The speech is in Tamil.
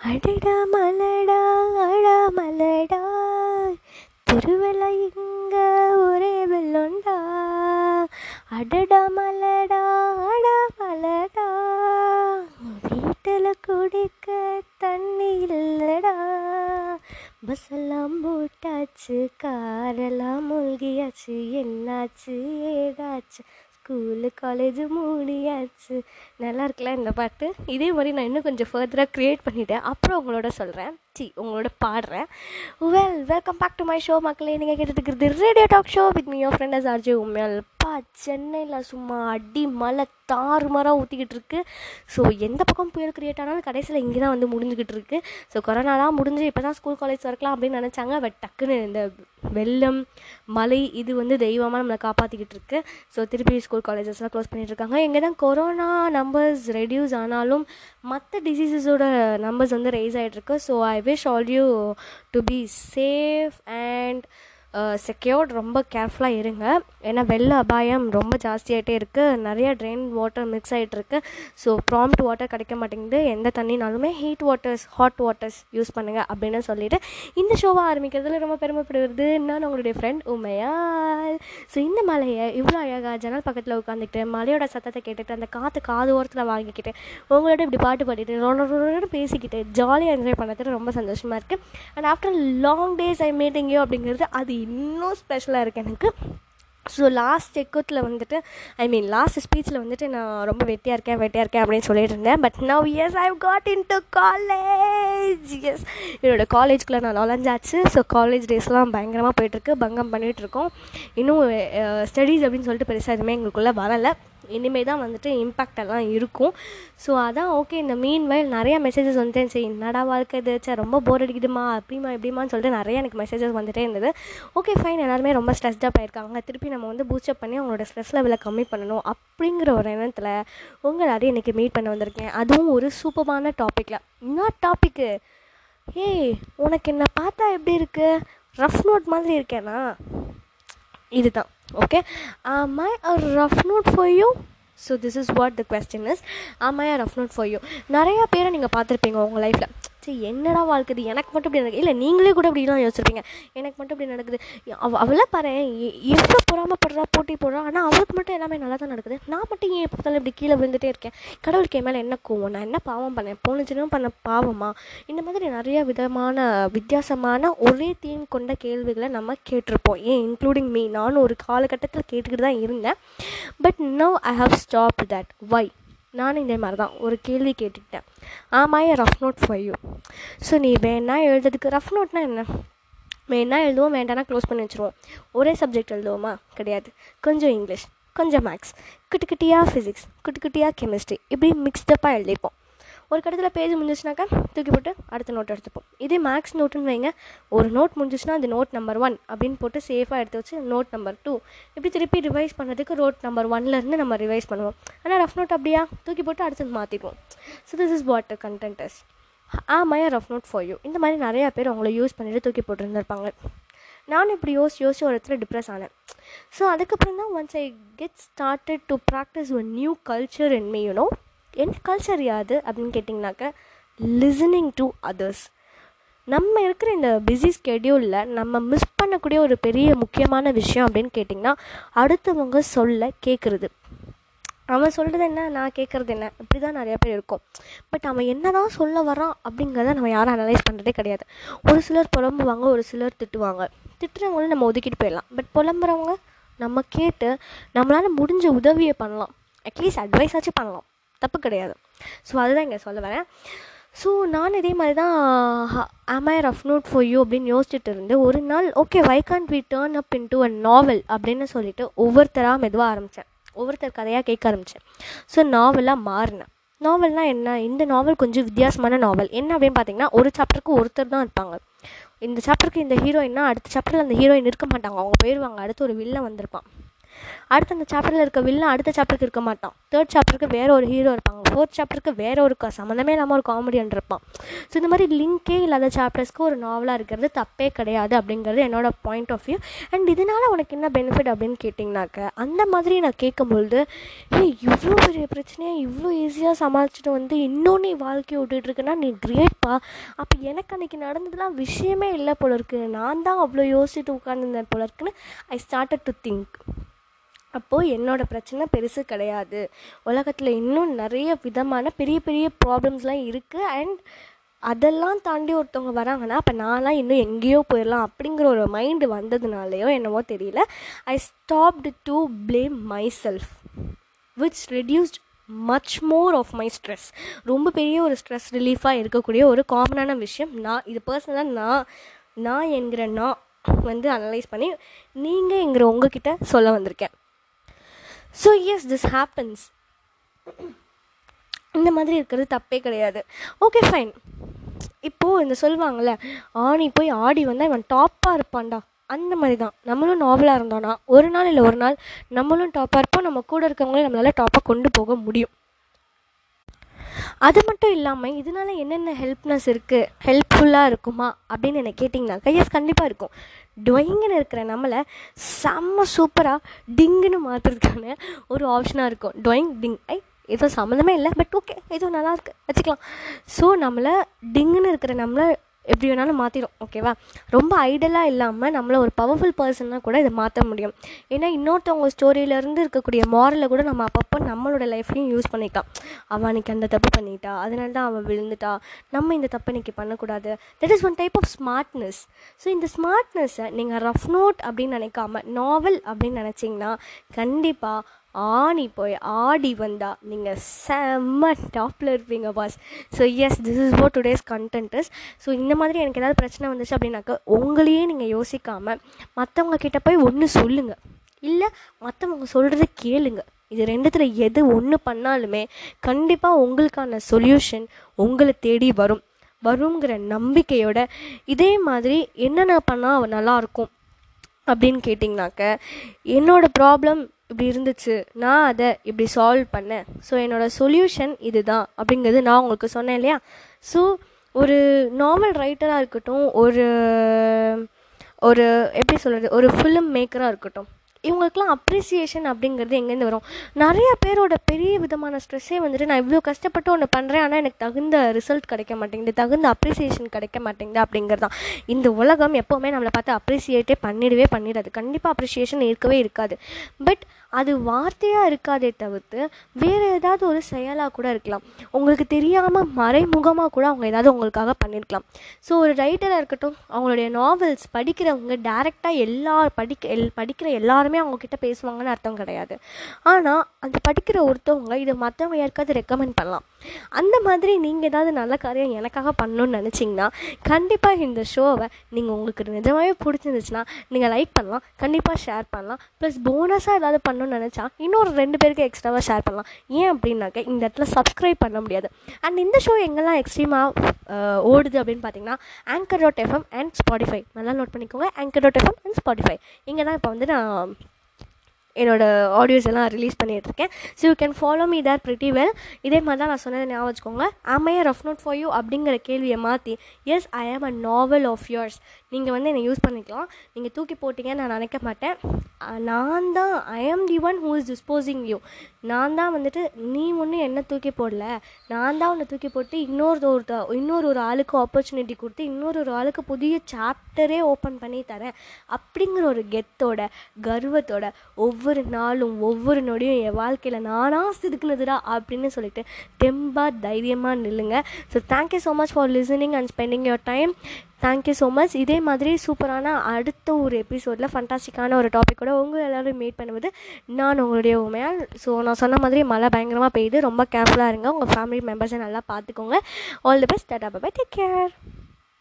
அடடா மலடா அடா மலடா. திருவிழா இங்க ஒரே வெள்ளொண்டா. அடடா மலடா அடா மலடா. வீட்டில் குடிக்க தண்ணி இல்லடா. பஸ்ஸெல்லாம் போட்டாச்சு காரெல்லாம் மூழ்கியாச்சு என்னாச்சு ஏதாச்சு. ஸ்கூலு காலேஜு மூடியாச்சு. நல்லா இருக்குல்ல இந்த பாட்டு? இதே மாதிரி நான் இன்னும் கொஞ்சம் ஃபர்தராக க்ரியேட் பண்ணிவிட்டேன் அப்புறம் உங்களோட சொல்கிறேன் சி உங்களோட பாடுறேன். Well welcome back to my show மக்களே. நீங்கள் கேட்டுட்டு radio talk show with me your friend RJ உண்மையால் பா சென்னையில் சும்மா அடி மழை தாறுமாறாக ஊற்றிக்கிட்டு இருக்கு. ஸோ எந்த பக்கம் புயல் கிரியேட் ஆனாலும் கடைசியில் இங்கே தான் வந்து முடிஞ்சுக்கிட்டு இருக்கு. ஸோ கொரோனாலாம் முடிஞ்சு இப்போ தான் ஸ்கூல் காலேஜ் திறக்கலாம் அப்படின்னு நினச்சாங்க. பட் டக்குன்னு இந்த வெள்ளம் மலை இது வந்து தெய்வமாக நம்மளை காப்பாற்றிக்கிட்டு இருக்கு. ஸோ திருப்பி ஸ்கூல் காலேஜஸ்லாம் க்ளோஸ் பண்ணிட்டு இருக்காங்க. இங்கே தான் கொரோனா நம்பர்ஸ் ரெடியூஸ் ஆனாலும் மற்ற டிசீசஸோட நம்பர்ஸ் வந்து ரைஸ் ஆகிட்டு இருக்கு. So I wish all you to be safe and secured ரொம்ப கேர்ஃபுல்லாக இருங்க. ஏன்னா வெள்ள அபாயம் ரொம்ப ஜாஸ்தியாகிட்டே இருக்குது நிறைய ட்ரெயின் வாட்டர் மிக்ஸ் ஆகிட்டுருக்கு ஸோ ப்ராம்ப்ட் வாட்டர் கிடைக்க மாட்டேங்குது. எந்த தண்ணினாலுமே heat waters hot waters use பண்ணுங்கள் அப்படின்னு சொல்லிட்டு இந்த ஷோவை ஆரம்பிக்கிறதுல ரொம்ப பெருமைப்படுகிறது நான் உங்களுடைய ஃப்ரெண்ட் உமையால். ஸோ இந்த மலையை இவ்வளோ அழகாக ஜன்னல் பக்கத்தில் உட்காந்துக்கிட்டு மலையோட சத்தத்தை கேட்டுட்டு அந்த காற்று காது ஓரத்தில் வாங்கிக்கிட்டு உங்களோட இப்படி பாட்டு பாடிட்டு ரொட பேசிக்கிட்டு ஜாலியாக என்ஜாய் பண்ணுறதுக்கு ரொம்ப சந்தோஷமாக இருக்குது and after long days I meeting you அப்படிங்கிறது அது இன்னும் ஸ்பெஷலாக இருக்குது எனக்கு. ஸோ லாஸ்ட் எக்கத்தில் வந்துட்டு ஐ மீன் லாஸ்ட் ஸ்பீச்சில் வந்துட்டு நான் ரொம்ப வெட்டியாக இருக்கேன் வெட்டியாக இருக்கேன் அப்படின்னு சொல்லிட்டு இருந்தேன். But now yes I got into college yes என்னோடய காலேஜ்குள்ளே நான் நுழைஞ்சாச்சு. ஸோ காலேஜ் டேஸ்லாம் பயங்கரமாக போயிட்டுருக்கு பங்கம் பண்ணிகிட்ருக்கோம் இன்னும் ஸ்டடீஸ் அப்படின்னு சொல்லிட்டு பெருசாக எதுவுமே எங்களுக்குள்ளே வரலை. இனிமேல் தான் வந்துட்டு இம்பேக்ட் எல்லாம் இருக்கும். ஸோ அதான் ஓகே இந்த மீன் வயல் நிறையா மெசேஜஸ் வந்துட்டே சரி என்னடா வாழ்க்கை இது? சே ரொம்ப போர் அடிக்குதுமா? அப்படிமா இப்படிமான்னு சொல்லிட்டு நிறைய எனக்கு மெசேஜஸ் வந்துட்டே இருந்தது. ஓகே ஃபைன் எல்லாருமே ரொம்ப ஸ்ட்ரெஸ்டாக போயிருக்காங்க. திருப்பி நம்ம வந்து பூஸ்டப் பண்ணி அவங்களோட ஸ்ட்ரெஸ் லெவலை கம்மி பண்ணணும் அப்படிங்கிற ஒரு எண்ணத்தில் உங்கள் நிறைய இன்றைக்கி மீட் பண்ண வந்திருக்கேன். அதுவும் ஒரு சூப்பரான டாப்பிக்கில் என்ன டாப்பிக்கு ஏய் உனக்கு என்ன பார்த்தா எப்படி இருக்குது ரஃப் நோட் மாதிரி இருக்கேனா? இதுதான். Okay am um, i a rough note for you so this is what the question is uh my are rough note for you நிறையா பேரை நீங்கள் பார்த்துருப்பீங்க உங்கள் லைஃப்பில் சரி என்னடா வாழ்க்குது எனக்கு மட்டும் இப்படி நடக்குது. இல்லை நீங்களே கூட இப்படிலாம் யோசிச்சிருப்பீங்க. எனக்கு மட்டும் இப்படி நடக்குது. அவ அவளாம் பாரு எவ்வளோ பொறாமப்படுறா போட்டி போடுறா ஆனால் அவளுக்கு மட்டும் எல்லாமே நல்லா தான் நடக்குது. நான் மட்டும் ஏன் எப்போ இப்படி கீழே விழுந்துட்டே இருக்கேன்? கடவுளுக்கு என் மேலே என்ன கோவம்? நான் என்ன பாவம் பண்ணேன்? போன ஜென்மம் பண்ண பாவமா? இந்த மாதிரி நிறைய விதமான வித்தியாசமான ஒரே தீம் கொண்ட கேள்விகளை நம்ம கேட்டிருப்போம். ஏன்? இன்க்ளூடிங் மீ நானும் ஒரு காலகட்டத்தில் கேட்டுக்கிட்டு தான் இருந்தேன். But no I have stop that why நானும் இதே மாதிரி தான் ஒரு கேள்வி கேட்டுக்கிட்டேன். ஆமாம் rough note for you so நீ வேணா எழுதுறதுக்கு ரஃப் நோட்னா என்ன? வேணா எழுதுவோம் வேண்டாம்னா க்ளோஸ் பண்ணி வச்சுருவோம். ஒரே சப்ஜெக்ட் எழுதுவோமா? கிடையாது. கொஞ்சம் இங்கிலீஷ் கொஞ்சம் மேக்ஸ் குட்டி குட்டியாக ஃபிசிக்ஸ் குட்டி குட்டியாக கெமிஸ்ட்ரி இப்படி மிக்ஸ்டப்பாக எழுதிப்போம் ஒரு கட்டத்தில் பேஜ் முடிஞ்சிச்சுனாக்கா தூக்கி போட்டு அடுத்த நோட் எடுத்துப்போம். இதே மேக்ஸ் நோட்டுன்னு வைங்க. ஒரு நோட் முடிஞ்சிச்சுன்னா அது நோட் நம்பர் ஒன் அப்படின்னு போட்டு சேஃபாக எடுத்து வச்சு நோட் நம்பர் டூ இப்படி திருப்பி ரிவைஸ் பண்ணுறதுக்கு நோட் நம்பர் ஒன்லேருந்து நம்ம ரிவைஸ் பண்ணுவோம். ஆனால் ரஃப் நோட் அப்படியா? தூக்கி போட்டு அடுத்தது மாற்றிப்போம் so this is what content is uh my rough note for you இந்த மாதிரி நிறையா பேர் அவங்கள யூஸ் பண்ணிட்டு தூக்கி போட்டுருந்துருப்பாங்க. நானும் இப்படி யோசிச்சு யோசிச்சு ஒரு இடத்துல டிப்ரெஸ் ஆனேன். ஸோ அதுக்கப்புறம் தான் once I get started to practise one new culture in me you know என்ன கல்ச்சர் யாது அப்படின்னு கேட்டிங்கனாக்க லிசனிங் டு அதர்ஸ் நம்ம இருக்கிற இந்த பிஸி ஸ்கெடியூலில் நம்ம மிஸ் பண்ணக்கூடிய ஒரு பெரிய முக்கியமான விஷயம் அப்படின்னு கேட்டிங்கன்னா அடுத்தவங்க சொல்ல கேட்குறது அவன் சொல்கிறது என்ன நான் கேட்குறது என்ன இப்படி தான் நிறையா பேர் இருக்கும். பட் அவன் என்ன தான் சொல்ல வரான் அப்படிங்கிறத நம்ம யாரும் அனலைஸ் பண்ணுறதே கிடையாது. ஒரு சிலர் புலம்புவாங்க ஒரு சிலர் திட்டுவாங்க. திட்டுறவங்கள நம்ம ஒதுக்கிட்டு போயிடலாம். பட் புலம்புறவங்க நம்ம கேட்டு நம்மளால் முடிஞ்ச உதவியை பண்ணலாம். அட்லீஸ்ட் அட்வைஸாச்சும் பண்ணலாம். தப்பு கிடையாது. ஸோ அதுதான் இங்கே சொல்ல வரேன். ஸோ நான் இதே மாதிரி தான் am I rough note for you அப்படின்னு யோசிச்சுட்டு இருந்து ஒரு நாள் okay why can't we turn up into a novel அப்படின்னு சொல்லிட்டு ஒவ்வொருத்தராக மெதுவாக ஆரம்பித்தேன் ஒவ்வொருத்தர் கதையாக கேட்க ஆரம்பித்தேன் ஸோ நாவலாக மாறினேன். நாவல்னால் என்ன? இந்த நாவல் கொஞ்சம் வித்தியாசமான நாவல் என்ன அப்படின்னு பார்த்தீங்கன்னா ஒரு சாப்டருக்கு ஒருத்தர் தான் இருப்பாங்க. இந்த சாப்டருக்கு இந்த ஹீரோயின்னா அடுத்த சாப்டரில் அந்த ஹீரோயின் இருக்க மாட்டாங்க. அவங்க போயிடுவாங்க அடுத்து ஒரு வில்ல வந்திருப்பான். அடுத்த அந்த சாப்டரில் இருக்க வில்லன் அடுத்த சாப்டருக்கு இருக்க மாட்டான். தேர்ட் சாப்டருக்கு வேற ஒரு ஹீரோ இருப்பாங்க. ஃபோர்த் சாப்டருக்கு வேற ஒரு சம்மந்தமே இல்லாமல் ஒரு காமெடியன் இருப்பான். ஸோ இந்த மாதிரி லிங்கே இல்லாத சாப்டர்ஸ்க்கு ஒரு நாவலாக இருக்கிறது தப்பே கிடையாது அப்படிங்கிறது என்னோட பாயிண்ட் ஆஃப் வியூ அண்ட் இதனால் உனக்கு என்ன பெனிஃபிட் அப்படின்னு கேட்டிங்கனாக்க அந்த மாதிரி நான் கேட்கும்பொழுது ஏய் இவ்வளோ பெரிய பிரச்சனையை இவ்வளோ ஈஸியாக சமாளிச்சுட்டு வந்து இன்னும் நீ வாழ்க்கையை விட்டுட்டுருக்குன்னா நீ கிரேட்பா அப்போ எனக்கு அன்றைக்கி நடந்ததுலாம் விஷயமே இல்லை போல இருக்கு. நான் தான் அவ்வளோ யோசிச்சுட்டு உட்காந்துருந்தேன் போல இருக்குன்னு ஐ ஸ்டார்டட் டு திங்க் அப்போது என்னோடய பிரச்சனை பெருசு கிடையாது. உலகத்தில் இன்னும் நிறைய விதமான பெரிய பெரிய ப்ராப்ளம்ஸ்லாம் இருக்குது அண்ட் அதெல்லாம் தாண்டி ஒருத்தவங்க வராங்கன்னா அப்போ நான்லாம் இன்னும் எங்கேயோ போயிடலாம் அப்படிங்கிற ஒரு மைண்டு வந்ததுனாலையோ என்னவோ தெரியல. I stopped to blame myself which reduced much more of my stress ரொம்ப பெரிய ஒரு ஸ்ட்ரெஸ் ரிலீஃபாக இருக்கக்கூடிய ஒரு காமனான விஷயம். நான் இது பர்சனலாக நான் நான் என்கிற நான் வந்து அனலைஸ் பண்ணி நீங்கள் என்கிற உங்ககிட்ட சொல்ல வந்திருக்கேன். ஸோ எஸ் திஸ் ஹேப்பன்ஸ் இந்த மாதிரி இருக்கிறது தப்பே கிடையாது. ஓகே ஃபைன் இப்போது இந்த சொல்லுவாங்கள்ல ஆணி போய் ஆடி வந்தால் இவன் டாப்பாக இருப்பான்டா. அந்த மாதிரி தான் நம்மளும் நாவலாக இருந்தோன்னா ஒரு நாள் இல்லை ஒரு நாள் நம்மளும் டாப்பாக இருப்போம். நம்ம கூட இருக்கவங்களையும் நம்மளால் டாப்பாக கொண்டு போக முடியும். அது மட்டும் இல்லாமல் இதனால என்னென்ன ஹெல்ப்னஸ் இருக்குது ஹெல்ப்ஃபுல்லாக இருக்குமா? அப்படின்னு என்ன கேட்டிங்கனாக்கா எஸ் கண்டிப்பாக இருக்கும். டொயிங்குன்னு இருக்கிற நம்மளை செம்ம சூப்பராக டிங்குன்னு மாற்றுறதுக்கான ஒரு ஆப்ஷனாக இருக்கும். டொயிங் டிங். ஐ ஏதோ சம்மந்தமே இல்லை பட் ஓகே ஏதோ நல்லா இருக்குது வச்சுக்கலாம். ஸோ நம்மளை டிங்குன்னு இருக்கிற நம்மளை எப்படி வேணாலும் மாற்றிடும் ஓகேவா ரொம்ப ஐடலாக இல்லாமல் நம்மளை ஒரு பவர்ஃபுல் பர்சனாக கூட இதை மாற்ற முடியும். ஏன்னா இன்னொருத்தவங்க ஸ்டோரியிலேருந்து இருக்கக்கூடிய மாரலை கூட நம்ம அப்பப்போ நம்மளோட லைஃப்லையும் யூஸ் பண்ணிக்கலாம். அவள் அன்றைக்கி அந்த தப்பு பண்ணிட்டா அதனால தான் அவள் விழுந்துட்டா. நம்ம இந்த தப்பு இன்னைக்கு பண்ணக்கூடாது. That is one type of smartness so இந்த ஸ்மார்ட்னஸை நீங்கள் ரஃப் நோட் அப்படின்னு நினைக்காம நாவல் அப்படின்னு நினச்சிங்கன்னா கண்டிப்பாக ஆணி போய் ஆடி வந்தால் நீங்கள் செம்ம டாப்பில் இருப்பீங்க boss so yes this is what today's content is so இந்த மாதிரி எனக்கு ஏதாவது பிரச்சனை வந்துச்சு அப்படின்னாக்கா உங்களையே நீங்கள் யோசிக்காமல் மற்றவங்க கிட்ட போய் ஒன்று சொல்லுங்கள் இல்லை மற்றவங்க சொல்கிறத கேளுங்க. இது ரெண்டுத்தில் எது ஒன்று பண்ணாலுமே கண்டிப்பாக உங்களுக்கான சொல்யூஷன் உங்களை தேடி வரும். வருங்கிற நம்பிக்கையோட இதே மாதிரி என்னென்ன பண்ணால் நல்லாயிருக்கும் அப்படின்னு கேட்டிங்கனாக்க என்னோடய ப்ராப்ளம் இப்படி இருந்துச்சு. நான் அதை இப்படி சால்வ் பண்ணேன். ஸோ என்னோடய சொல்யூஷன் இதுதான் அப்படிங்கிறது நான் உங்களுக்கு சொன்னேன் இல்லையா? ஸோ ஒரு நாவல் ரைட்டராக இருக்கட்டும் ஒரு ஒரு எப்படி சொல்கிறது ஒரு ஃபிலிம் மேக்கராக இருக்கட்டும். இவங்களுக்குலாம் அப்ரிசியேஷன் அப்படிங்கிறது எங்கேருந்து வரும்? நிறைய பேரோட பெரிய விதமான ஸ்ட்ரெஸ்ஸே வந்துட்டு நான் இவ்வளோ கஷ்டப்பட்டு ஒன்று பண்ணுறேன் ஆனால் எனக்கு தகுந்த ரிசல்ட் கிடைக்க மாட்டேங்குது தகுந்த அப்ரிசியேஷன் கிடைக்க மாட்டேங்குது அப்படிங்கிறது தான். இந்த உலகம் எப்போவுமே நம்மளை பார்த்து அப்ரிசியேட்டே பண்ணிடவே பண்ணிடாது. கண்டிப்பாக அப்ரிசியேஷன் இருக்கவே இருக்காது. பட் அது வார்த்தையாக இருக்காதே தவிர்த்து வேறு ஏதாவது ஒரு செயலாக கூட இருக்கலாம். உங்களுக்கு தெரியாமல் மறைமுகமாக கூட அவங்க ஏதாவது உங்களுக்காக பண்ணியிருக்கலாம் ஸோ ஒரு ரைட்டராக இருக்கட்டும் அவங்களுடைய நாவல்ஸ் படிக்கிறவங்க டேரெக்டாக எல்லா படிக்க எல் படிக்கிற எல்லாருமே அவங்கக்கிட்ட பேசுவாங்கன்னு அர்த்தம் கிடையாது. ஆனால் அந்த படிக்கிற ஒருத்தவங்க இதை மற்றவங்க யாருக்காவது ரெக்கமெண்ட் பண்ணலாம். அந்த மாதிரி நீங்கள் ஏதாவது நல்ல காரியம் எனக்காக பண்ணணும்னு நினச்சிங்கன்னா கண்டிப்பாக இந்த ஷோவை நீங்கள் உங்களுக்கு நிஜமாகவே பிடிச்சிருந்துச்சுன்னா நீங்கள் லைக் பண்ணலாம் கண்டிப்பாக ஷேர் பண்ணலாம். ப்ளஸ் போனஸாக ஏதாவது பண்ணணும்னு நினச்சா இன்னொரு ரெண்டு பேருக்கு எக்ஸ்ட்ராவாக ஷேர் பண்ணலாம். ஏன் அப்படின்னாக்க இந்த இடத்துல சப்ஸ்கிரைப் பண்ண முடியாது. அண்ட் இந்த ஷோ எங்கெல்லாம் எக்ஸ்ட்ரீமாக ஓடுது அப்படின்னு பார்த்தீங்கன்னா Anchor dot FM and Spotify நல்லா நோட் பண்ணிக்கோங்க Anchor dot FM and Spotify இங்கே தான் இப்போ வந்து நான் என்னோடய ஆடியோஸ் எல்லாம் ரிலீஸ் பண்ணிகிட்ருக்கேன் so you can follow me there pretty well இதே மாதிரி தான் நான் சொன்னதை ஞாபகம் வச்சுக்கோங்க. Am I rough note for you அப்படிங்கிற கேள்வியை மாற்றி எஸ் ஐ ஆம் அ நாவல் ஆஃப் யோர்ஸ் நீங்கள் வந்து என்னை யூஸ் பண்ணிக்கலாம். நீங்கள் தூக்கி போட்டிங்கன்னு நான் நினைக்க மாட்டேன். நான் தான் I am the one who is disposing you நான் தான் வந்துட்டு நீ ஒன்றும் என்ன தூக்கி போடல? நான் தான் உன்னை தூக்கி போட்டு இன்னொரு ஒரு இன்னொரு ஒரு ஆளுக்கு ஆப்பர்ச்சுனிட்டி கொடுத்து இன்னொரு ஒரு ஆளுக்கு புதிய சாப்டரே ஓப்பன் பண்ணி தரேன். அப்படிங்கிற ஒரு கெத்தோட கர்வத்தோட ஒவ்வொரு ஒவ்வொரு நாளும் ஒவ்வொரு நொடியும் என் வாழ்க்கையில் நானாக செதுக்குனதுடா அப்படின்னு சொல்லிட்டு தெம்பாக தைரியமாக நில்லுங்க. So thank you so much for listening and spending your time thank you so much இதே மாதிரி சூப்பரான அடுத்த ஒரு எபிசோடில் ஃபண்டாஸ்டிக்கான ஒரு டாப்பிக்கோட உங்கள் எல்லோரும் மீட் பண்ணுவது நான் உங்களுடைய உண்மையால் ஸோ நான் சொன்ன மாதிரி மழை பயங்கரமாக பெய்யுது. ரொம்ப கேர்ஃபுல்லாக இருங்க. உங்கள் ஃபேமிலி மெம்பர்ஸை நல்லா பார்த்துக்கோங்க. All the best tata bye take care